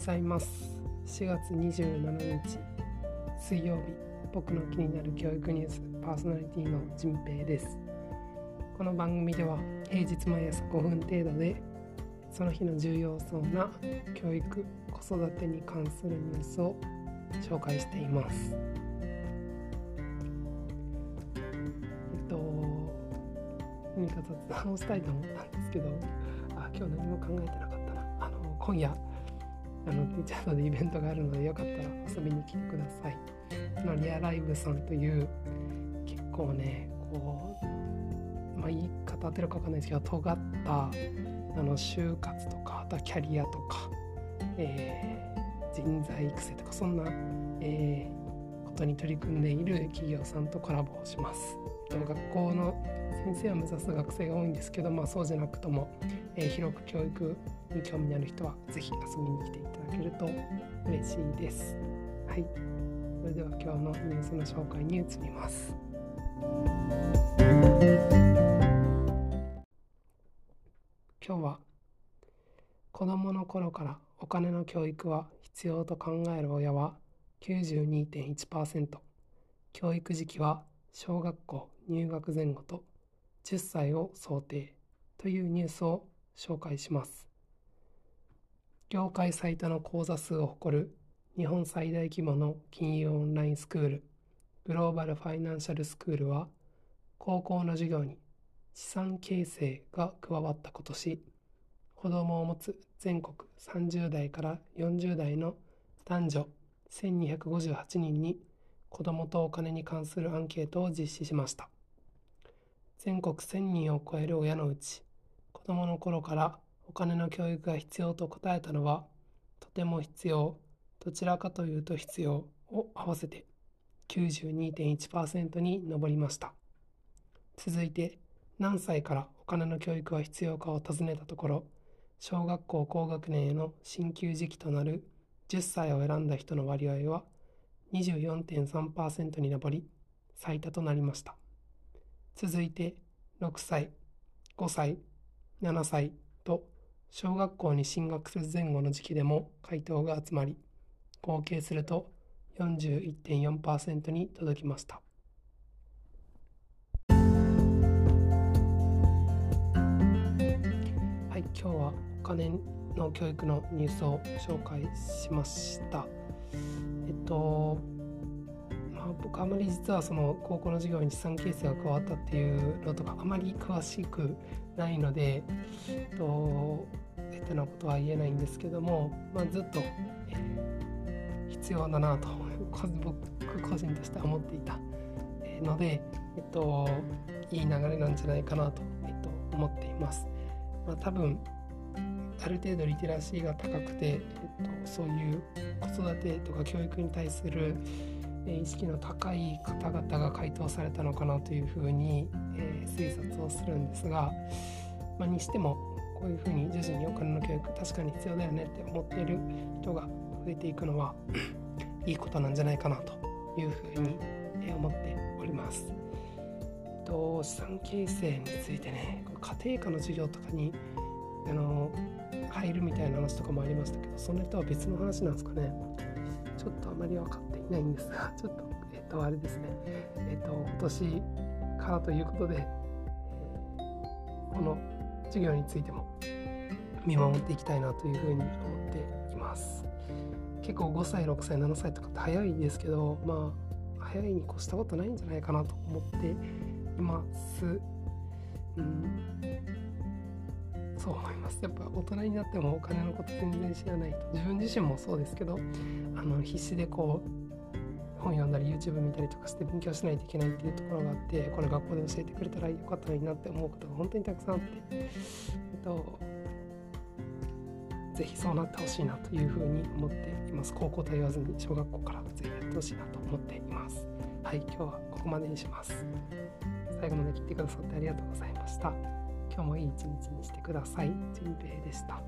ざいます。4月27日水曜日僕の気になる教育ニュースパーソナリティのじんぺいです。この番組では平日毎朝5分程度でその日の重要そうな教育子育てに関するニュースを紹介しています。えっと何か雑談をしたいと思ったんですけどあ今日何も考えてなかったな。あの今夜あのティーチャーでイベントがあるのでよかったら遊びに来てください。のリアライブさんという結構ねこうまあ言い方当てるか分かんないですけど尖ったあの就活とかあとはキャリアとか、えー、人材育成とかそんな、えー、ことに取り組んでいる企業さんとコラボをします学校の先生を目指す学生が多いんですけど、まあ、そうじゃなくとも、えー、広く教育に興味のある人は是非遊びに来ていただけると嬉しいです。はい、それでは今日のニュースの紹介に移ります。今日は子どもの頃からお金の教育は必要と考える親は92.1%教育時期は小学校入学前後と10歳を想定というニュースを紹介します。業界最多の講座数を誇る日本最大規模の金融オンラインスクールグローバルファイナンシャルスクールは高校の授業に資産形成が加わった今年子供を持つ全国30代から40代の男女1258人に子供とお金に関するアンケートを実施しました。全国1000人を超える親のうち子供の頃からお金の教育が必要と答えたのはとても必要。どちらかというと必要を合わせて92.1%に上りました。続いて何歳からお金の教育は必要かを尋ねたところ小学校高学年への進級時期となる10歳を選んだ人の割合は24.3%に上り最多となりました。続いて6歳5歳7歳と小学校に進学する前後の時期でも回答が集まり合計すると41.4%に届きました。はい今日はお金の教育のニュースを紹介しましたえっとまあ、僕あまり実はその高校の授業に資産形成が加わったっていうのとかあまり詳しくないので、えっと、えてなことは言えないんですけども、まあ、ずっと、必要だなと 僕個人としては思っていたので、えっと、いい流れなんじゃないかなと、えっと、思っています。まあ、多分ある程度リテラシーが高くて、えっと、そういう子育てとか教育に対する意識の高い方々が回答されたのかなというふうに、えー、推察をするんですが、まあ、にしてもこういうふうに徐々にお金の教育確かに必要だよねって思っている人が増えていくのは いいことなんじゃないかなというふうに思っております。と資産形成についてね家庭科の授業とかにあの入るみたいな話とかもありましたけどそれとは別の話なんですかね。ちょっとあまり分かっていないんですが ちょっとえっ、とあれですね。えっ、と今年からということで、この授業についても見守っていきたいなというふうに思っています。結構5歳6歳7歳とかって早いですけどまあ早いに越したことないんじゃないかなと思っています。うん。そう思います。やっぱ大人になってもお金のこと全然知らないと。自分自身もそうですけどあの必死でこう本読んだり YouTube 見たりとかして勉強しないといけないっていうところがあってこれ学校で教えてくれたらよかったのになって思うことが本当にたくさんあって、えっと、ぜひそうなってほしいなというふうに思っています。高校と言わずに小学校からぜひやってほしいなと思っています。はい今日はここまでにします。最後まで聞いてくださってありがとうございました。今日もいい一日にしてください。じんぺいでした。